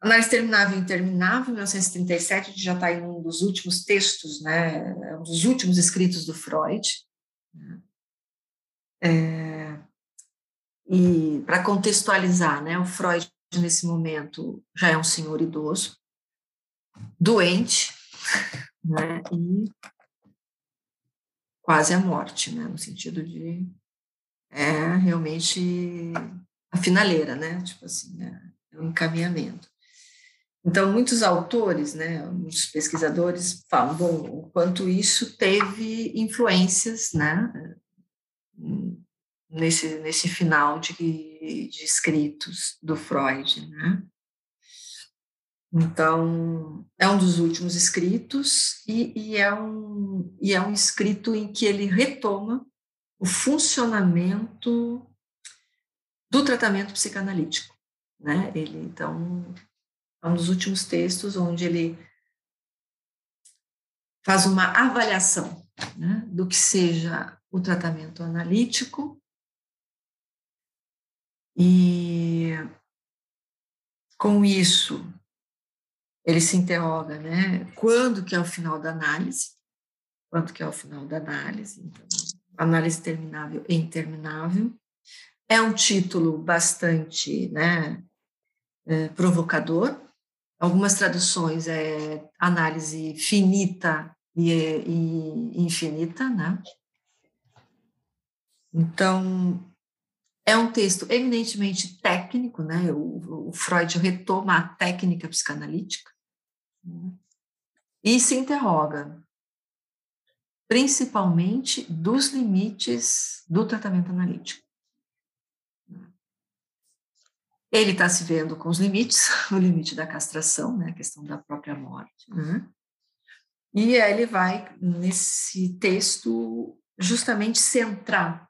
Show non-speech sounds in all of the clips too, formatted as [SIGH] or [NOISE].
Análise terminável e interminável, 1937, que já está em um dos últimos textos, né, é um dos últimos escritos do Freud. Né. É, e para contextualizar, né, o Freud nesse momento já é um senhor idoso, doente, [LAUGHS] né, e quase à morte, né, no sentido de é realmente a finaleira, né, tipo assim, é um encaminhamento. Então, muitos autores, né, muitos pesquisadores falam, bom, o quanto isso teve influências, né, nesse, nesse final de, de escritos do Freud, né. Então, é um dos últimos escritos e, e, é um, e é um escrito em que ele retoma o funcionamento do tratamento psicanalítico, né? Ele, então, é um dos últimos textos onde ele faz uma avaliação né, do que seja o tratamento analítico e com isso ele se interroga, né? Quando que é o final da análise? Quando que é o final da análise? Então, análise terminável e interminável. É um título bastante, né, é, provocador, Algumas traduções é análise finita e, e infinita, né? Então, é um texto eminentemente técnico, né? O, o Freud retoma a técnica psicanalítica né? e se interroga, principalmente, dos limites do tratamento analítico. Ele está se vendo com os limites, [LAUGHS] o limite da castração, né, a questão da própria morte. Né? E ele vai, nesse texto, justamente centrar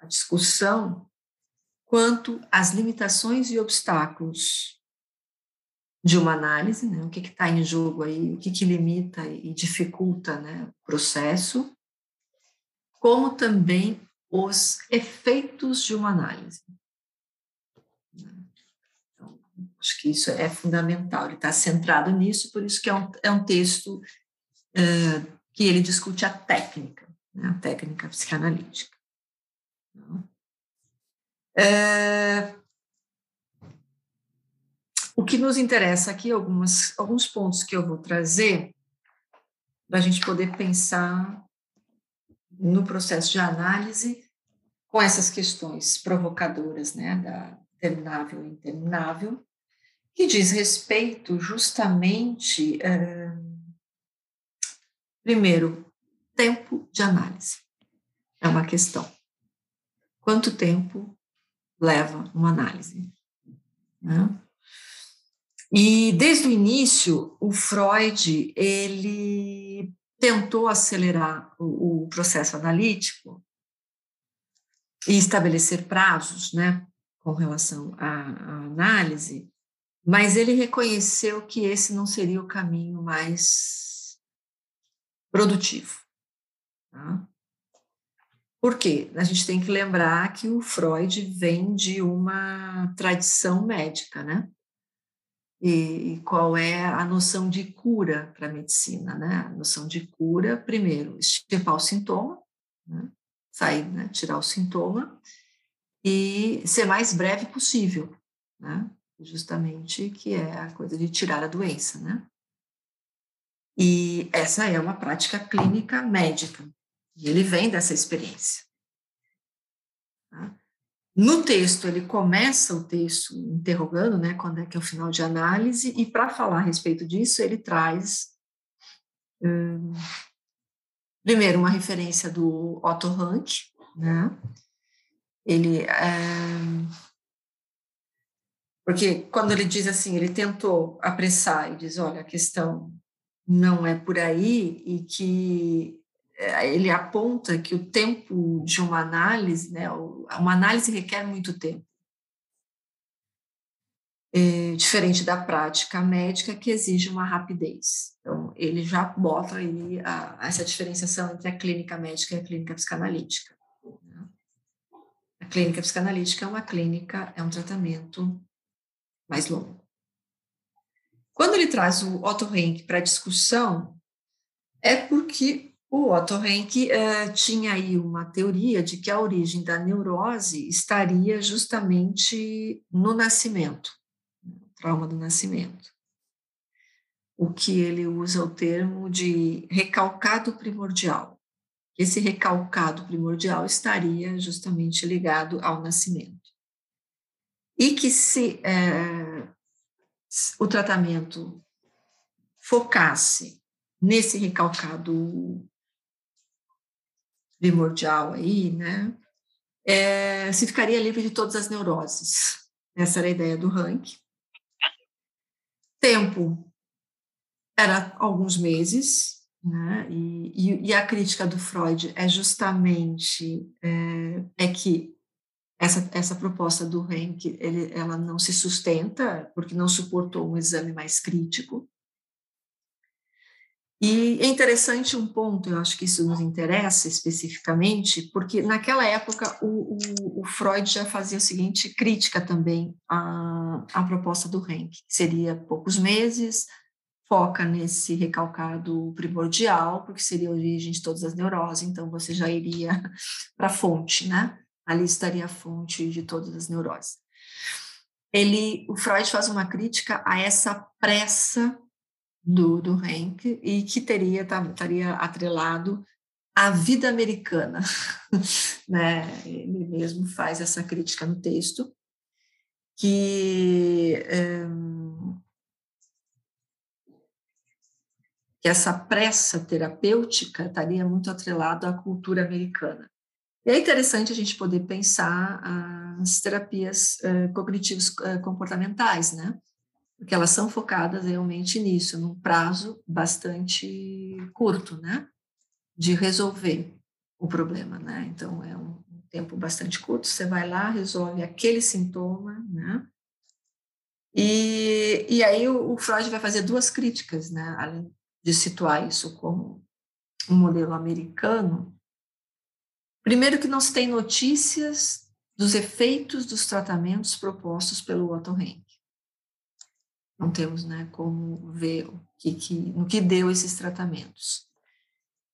a discussão quanto às limitações e obstáculos de uma análise, né? o que está em jogo aí, o que, que limita e dificulta né, o processo, como também os efeitos de uma análise. Acho que isso é fundamental, ele está centrado nisso, por isso que é um, é um texto uh, que ele discute a técnica, né, a técnica psicanalítica. É, o que nos interessa aqui, algumas, alguns pontos que eu vou trazer, para a gente poder pensar no processo de análise com essas questões provocadoras, né, da terminável e interminável, que diz respeito justamente, é, primeiro, tempo de análise. É uma questão. Quanto tempo leva uma análise? Né? E desde o início, o Freud ele tentou acelerar o, o processo analítico e estabelecer prazos, né, com relação à, à análise, mas ele reconheceu que esse não seria o caminho mais produtivo. Tá? Por quê? A gente tem que lembrar que o Freud vem de uma tradição médica, né? E, e qual é a noção de cura para a medicina, né? A noção de cura, primeiro, extirpar o sintoma, né? sair, né? tirar o sintoma e ser mais breve possível, né? Justamente que é a coisa de tirar a doença, né? E essa é uma prática clínica médica, e ele vem dessa experiência. Tá? No texto, ele começa o texto interrogando, né, quando é que é o final de análise, e para falar a respeito disso, ele traz, hum, primeiro, uma referência do Otto Rank, né, ele é, porque quando ele diz assim, ele tentou apressar e diz, olha, a questão não é por aí e que eh, ele aponta que o tempo de uma análise, né, uma análise requer muito tempo. É, diferente da prática médica que exige uma rapidez. Então, ele já bota aí a, essa diferenciação entre a clínica médica e a clínica psicanalítica. Né. A clínica psicanalítica é uma clínica, é um tratamento mais longo. Quando ele traz o Otto Rank para discussão, é porque o Otto Rank uh, tinha aí uma teoria de que a origem da neurose estaria justamente no nascimento, no trauma do nascimento. O que ele usa o termo de recalcado primordial. Esse recalcado primordial estaria justamente ligado ao nascimento. E que se é, o tratamento focasse nesse recalcado primordial aí, né, é, se ficaria livre de todas as neuroses. Essa era a ideia do Rank. Tempo era alguns meses, né, e, e, a crítica do Freud é justamente é, é que essa, essa proposta do Rank, ele, ela não se sustenta porque não suportou um exame mais crítico, e é interessante um ponto, eu acho que isso nos interessa especificamente, porque naquela época o, o, o Freud já fazia a seguinte crítica também à, à proposta do que seria poucos meses, foca nesse recalcado primordial, porque seria a origem de todas as neuroses, então você já iria [LAUGHS] para a fonte, né? Ali estaria a fonte de todas as neuroses. Ele, o Freud faz uma crítica a essa pressa do, do Henk e que teria tá, estaria atrelado à vida americana, [LAUGHS] né? Ele mesmo faz essa crítica no texto que um, que essa pressa terapêutica estaria muito atrelado à cultura americana. E é interessante a gente poder pensar as terapias uh, cognitivas uh, comportamentais, né? porque elas são focadas realmente nisso, num prazo bastante curto, né, de resolver o problema, né? Então é um tempo bastante curto, você vai lá, resolve aquele sintoma, né? E, e aí o, o Freud vai fazer duas críticas, né, além de situar isso como um modelo americano. Primeiro que não se tem notícias dos efeitos dos tratamentos propostos pelo Otto Henk não temos né, como ver o que, que, no que deu esses tratamentos.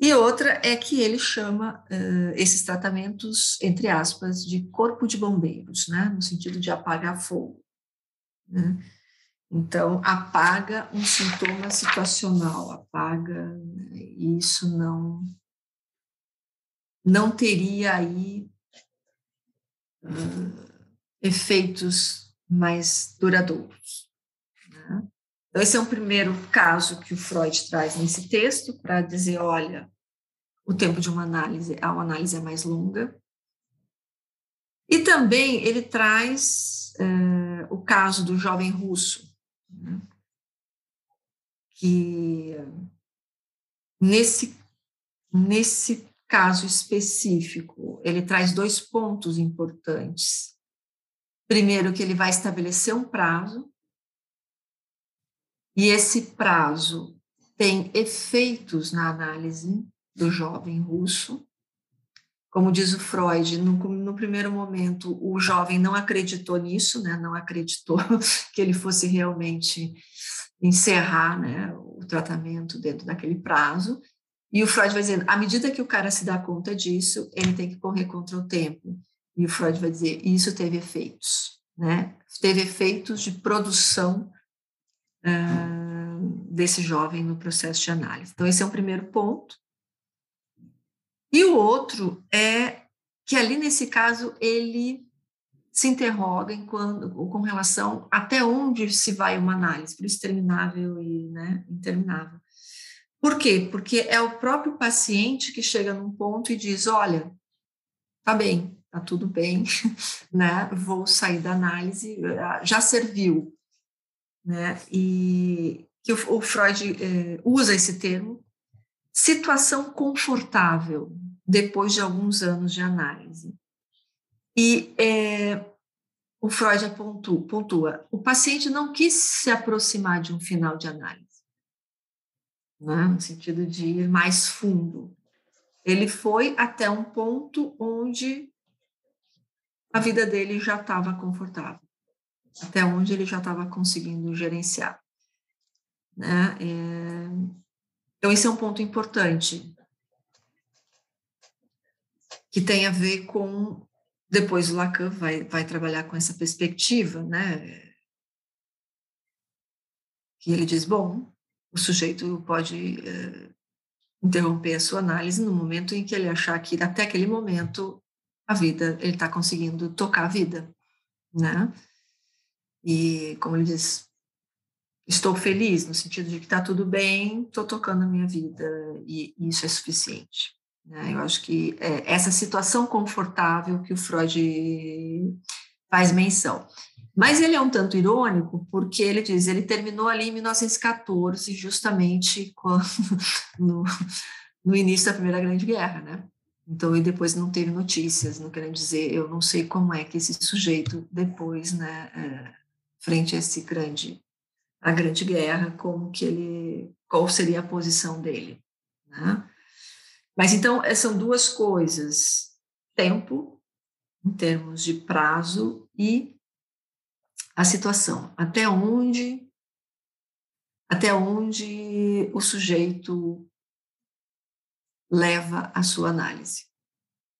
E outra é que ele chama uh, esses tratamentos, entre aspas, de corpo de bombeiros, né, no sentido de apagar fogo. Né? Então, apaga um sintoma situacional, apaga, né, e isso não, não teria aí uh, efeitos mais duradouros. Então, esse é um primeiro caso que o Freud traz nesse texto para dizer, olha, o tempo de uma análise, a uma análise é mais longa. E também ele traz uh, o caso do jovem russo, né, que nesse, nesse caso específico, ele traz dois pontos importantes. Primeiro, que ele vai estabelecer um prazo e esse prazo tem efeitos na análise do jovem russo. Como diz o Freud, no, no primeiro momento o jovem não acreditou nisso, né? não acreditou [LAUGHS] que ele fosse realmente encerrar né, o tratamento dentro daquele prazo. E o Freud vai dizer, à medida que o cara se dá conta disso, ele tem que correr contra o tempo. E o Freud vai dizer, isso teve efeitos, né? Teve efeitos de produção desse jovem no processo de análise. Então, esse é um primeiro ponto. E o outro é que ali nesse caso ele se interroga quando, com relação até onde se vai uma análise, por isso terminável e né, interminável. Por quê? Porque é o próprio paciente que chega num ponto e diz, olha, tá bem, tá tudo bem, [LAUGHS] né? Vou sair da análise, já serviu, né? E que o, Freud eh, usa esse termo, situação confortável depois de alguns anos de análise. E é, o Freud apontou, pontua, o paciente não quis se aproximar de um final de análise, né? no sentido de ir mais fundo. Ele foi até um ponto onde a vida dele já estava confortável até onde ele já estava conseguindo gerenciar. Né? É, então, esse é um ponto importante, que tem a ver com. Depois o Lacan vai, vai trabalhar com essa perspectiva, né? Que ele diz: bom, o sujeito pode é, interromper a sua análise no momento em que ele achar que, até aquele momento, a vida, ele está conseguindo tocar a vida, né? E, como ele diz, estou feliz, no sentido de que está tudo bem, estou tocando a minha vida e, e isso é suficiente. Né? Eu acho que é essa situação confortável que o Freud faz menção. Mas ele é um tanto irônico, porque ele diz, ele terminou ali em 1914, justamente quando, [LAUGHS] no, no início da Primeira Grande Guerra, né? Então, e depois não teve notícias, não querendo dizer, eu não sei como é que esse sujeito depois, né, é, frente a esse grande a Grande Guerra, como que ele, qual seria a posição dele, né? Mas então são duas coisas: tempo, em termos de prazo, e a situação. Até onde, até onde o sujeito leva a sua análise.